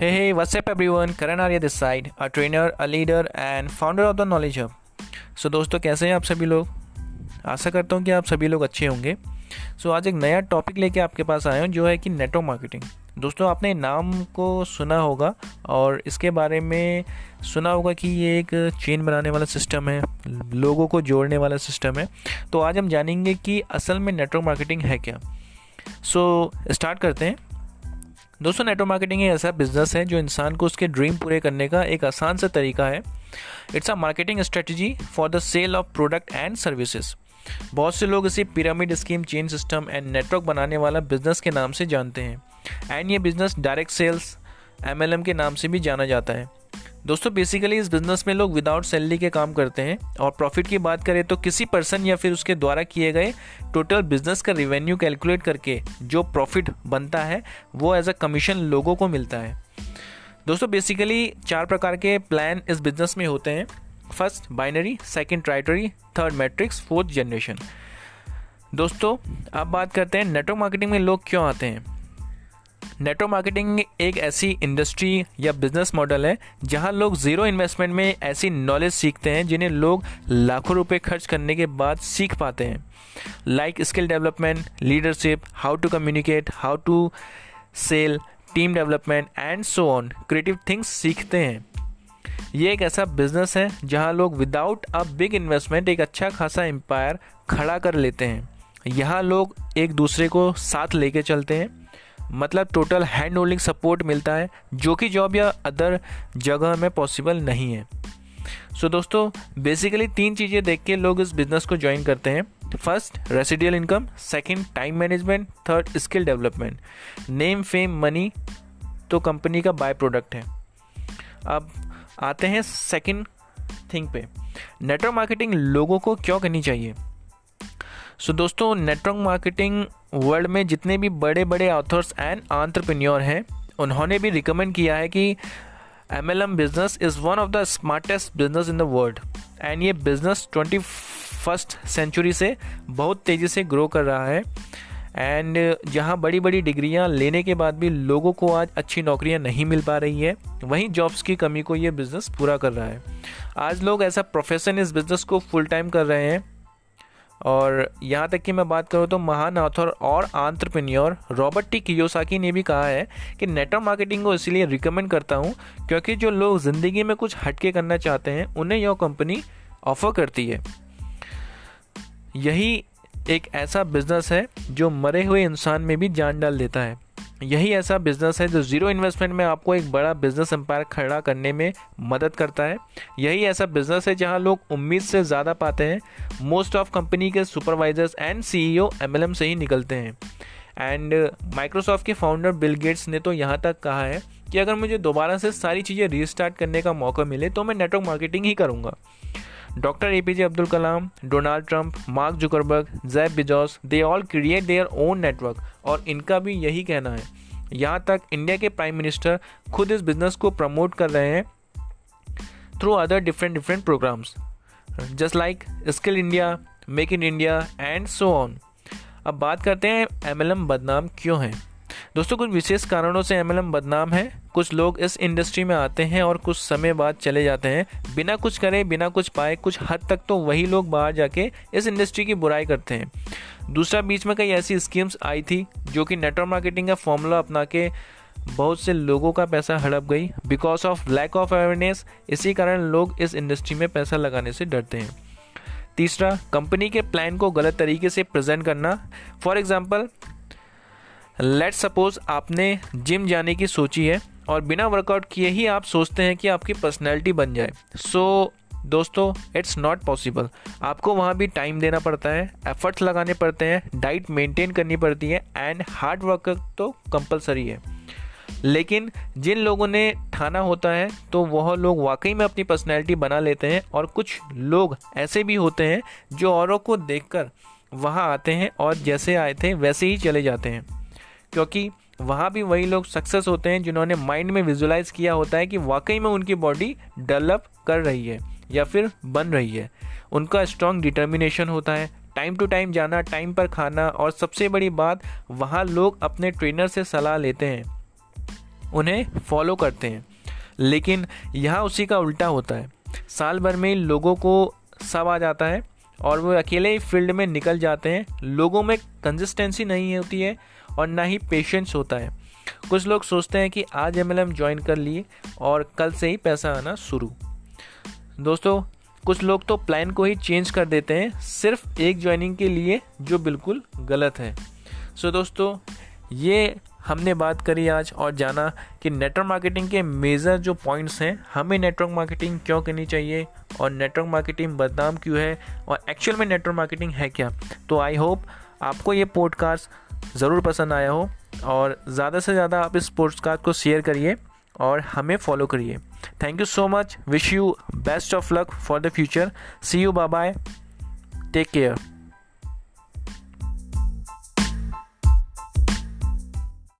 Hey, hey, what's up everyone? Karan Arya this side, a trainer, a leader and founder of the Knowledge Hub. So so, दोस्तों कैसे हैं आप सभी लोग? आशा करता हूँ कि आप सभी लोग अच्छे होंगे। सो so, आज एक नया टॉपिक लेके आपके पास आया हूँ जो है कि नेटवर्क मार्केटिंग दोस्तों आपने नाम को सुना होगा और इसके बारे में सुना होगा कि ये एक चेन बनाने वाला सिस्टम है लोगों को जोड़ने वाला सिस्टम है। तो आज हम जानेंगे कि असल में नेटवर्क मार्केटिंग है क्या। सो so, स्टार्ट करते हैं। दोस्तों नेटवर्क मार्केटिंग एक ऐसा बिज़नेस है जो इंसान को उसके ड्रीम पूरे करने का एक आसान सा तरीका है। It's a marketing strategy for the sale of product and services बहुत से लोग इसे pyramid scheme chain system and network बनाने वाला बिज़नेस के नाम से जानते हैं। एंड ये बिज़नेस डायरेक्ट सेल्स एमएलएम के नाम से भी जाना जाता है। दोस्तों बेसिकली इस बिज़नेस में लोग विदाउट सैलरी के काम करते हैं और प्रॉफिट की बात करें तो किसी पर्सन या फिर उसके द्वारा किए गए टोटल बिज़नेस का रिवेन्यू कैलकुलेट करके जो प्रॉफिट बनता है, वो एज अ कमीशन लोगों को मिलता है। दोस्तों बेसिकली चार प्रकार के प्लान इस बिज़नेस में होते हैं। First binary second tertiary third matrix fourth generation दोस्तों, अब बात करते हैं नेटवर्क मार्केटिंग में लोग क्यों आते हैं। नेटवर्क मार्केटिंग एक ऐसी इंडस्ट्री या बिज़नेस मॉडल है, जहाँ लोग ज़ीरो इन्वेस्टमेंट में ऐसी नॉलेज सीखते हैं जिन्हें लोग लाखों रुपए खर्च करने के बाद सीख पाते हैं। Like skill development leadership how to communicate how to sell team development and so on creative things सीखते हैं। ये एक ऐसा बिज़नेस है, जहाँ लोग विदाउट अ बिग इन्वेस्टमेंट एक अच्छा खासा एम्पायर खड़ा कर लेते हैं। यहाँ लोग एक दूसरे को साथ लेके चलते हैं। मतलब टोटल हैंड होल्डिंग सपोर्ट मिलता है जो कि जॉब या अदर जगह में पॉसिबल नहीं है। सो so, दोस्तों बेसिकली तीन चीज़ें देख के लोग इस बिज़नेस को ज्वाइन करते हैं। First residual income second time management third skill development name fame money तो कंपनी का बाय प्रोडक्ट है। अब आते हैं सेकंड थिंग पे। नेटवर्क मार्केटिंग लोगों को क्यों करनी चाहिए? सो so, दोस्तों नेटवर्क मार्केटिंग वर्ल्ड में जितने भी बड़े बड़े ऑथर्स एंड आंट्रप्रेन्योर हैं उन्होंने भी रिकमेंड किया है कि M L M business is one of the smartest business in the world and ये बिज़नेस ट्वेंटी फ़र्स्ट सेंचुरी से बहुत तेज़ी से ग्रो कर रहा है. एंड जहाँ बड़ी बड़ी डिग्रियाँ लेने के बाद भी लोगों को आज अच्छी नौकरियाँ नहीं मिल पा रही है वहीं जॉब्स की कमी को ये बिज़नेस पूरा कर रहा है. आज लोग ऐसा प्रोफेशन इस बिज़नेस को फुल टाइम कर रहे हैं और यहाँ तक कि मैं बात करूँ तो महान ऑथर और आंट्रप्रेन्योर रॉबर्ट टी कियोसाकी ने भी कहा है कि नेटवर्क मार्केटिंग को इसलिए रिकमेंड करता हूँ क्योंकि जो लोग ज़िंदगी में कुछ हटके करना चाहते हैं, उन्हें यह कंपनी ऑफ़र करती है। यही एक ऐसा बिज़नेस है जो मरे हुए इंसान में भी जान डाल देता है। यही ऐसा बिज़नेस है जो ज़ीरो इन्वेस्टमेंट में आपको एक बड़ा बिज़नेस एम्पायर खड़ा करने में मदद करता है। यही ऐसा बिज़नेस है जहाँ लोग उम्मीद से ज़्यादा पाते हैं। मोस्ट ऑफ़ कंपनी के सुपरवाइजर्स एंड सीईओ एमएलएम से ही निकलते हैं। एंड माइक्रोसॉफ्ट के फाउंडर बिल गेट्स ने तो यहाँ तक कहा है कि अगर मुझे दोबारा से सारी चीज़ें रीस्टार्ट करने का मौका मिले तो मैं नेटवर्क मार्केटिंग ही करूँगा। Doctor A P J Abdul Kalam, Donald Trump, Mark Zuckerberg Jeff Bezos, they all create their own network और इनका भी यही कहना है। यहाँ तक इंडिया के प्राइम मिनिस्टर खुद इस बिज़नेस को प्रमोट कर रहे हैं through other different different programs just like skill India make in India and so on अब बात करते हैं एमएलएम बदनाम क्यों है? दोस्तों, कुछ विशेष कारणों से एमएलएम बदनाम है। कुछ लोग इस इंडस्ट्री में आते हैं और कुछ समय बाद चले जाते हैं। बिना कुछ करे, बिना कुछ पाए, कुछ हद तक तो वही लोग बाहर जाके इस इंडस्ट्री की बुराई करते हैं। दूसरा, बीच में कई ऐसी स्कीम्स आई थी जो कि नेटवर्क मार्केटिंग का फॉर्मूला अपना के बहुत से लोगों का पैसा हड़प गई। Because of lack of awareness इसी कारण लोग इस इंडस्ट्री में पैसा लगाने से डरते हैं। तीसरा कंपनी के प्लान को गलत तरीके से प्रेजेंट करना। फॉर एग्ज़ाम्पल लेट सपोज़ आपने जिम जाने की सोची है और बिना वर्कआउट किए ही आप सोचते हैं कि आपकी पर्सनैलिटी बन जाए। सो so, दोस्तों इट्स नॉट पॉसिबल आपको वहाँ भी टाइम देना पड़ता है एफर्ट्स लगाने पड़ते हैं डाइट मेंटेन करनी पड़ती है एंड हार्ड वर्क तो कंपलसरी है। लेकिन जिन लोगों ने ठाना होता है तो वह लोग वाकई में अपनी पर्सनैलिटी बना लेते हैं और कुछ लोग ऐसे भी होते हैं जो औरों को देखकर वहाँ आते हैं और जैसे आए थे वैसे ही चले जाते हैं। क्योंकि वहाँ भी वही लोग सक्सेस होते हैं जिन्होंने माइंड में विजुलाइज किया होता है कि वाकई में उनकी बॉडी डेवलप कर रही है या फिर बन रही है। उनका स्ट्रॉन्ग डिटर्मिनेशन होता है टाइम टू टाइम जाना टाइम पर खाना और सबसे बड़ी बात, वहाँ लोग अपने ट्रेनर से सलाह लेते हैं, उन्हें फॉलो करते हैं। लेकिन यहाँ उसी का उल्टा होता है। साल भर में लोगों को सब आ जाता है और वो अकेले ही फ़ील्ड में निकल जाते हैं। लोगों में कंसिस्टेंसी नहीं होती है और ना ही पेशेंस होता है। कुछ लोग सोचते हैं कि आज एम एल ज्वाइन कर लिए और कल से ही पैसा आना शुरू। दोस्तों कुछ लोग तो प्लान को ही चेंज कर देते हैं सिर्फ़ एक ज्वाइनिंग के लिए जो बिल्कुल गलत है। सो so, दोस्तों ये हमने बात करी आज और जाना कि नेटवर्क मार्केटिंग के मेजर जो पॉइंट्स हैं हमें नेटवर्क मार्केटिंग क्यों करनी चाहिए और नेटवर्क मार्केटिंग बदनाम क्यों है और एक्चुअल में नेटवर्क मार्केटिंग है क्या? तो आई होप आपको ये पॉडकास्ट ज़रूर पसंद आया हो और ज़्यादा से ज़्यादा आप इस स्पोर्ट्स कार्ड को शेयर करिए और हमें फॉलो करिए। Thank you so much wish you best of luck for the future see you bye bye take care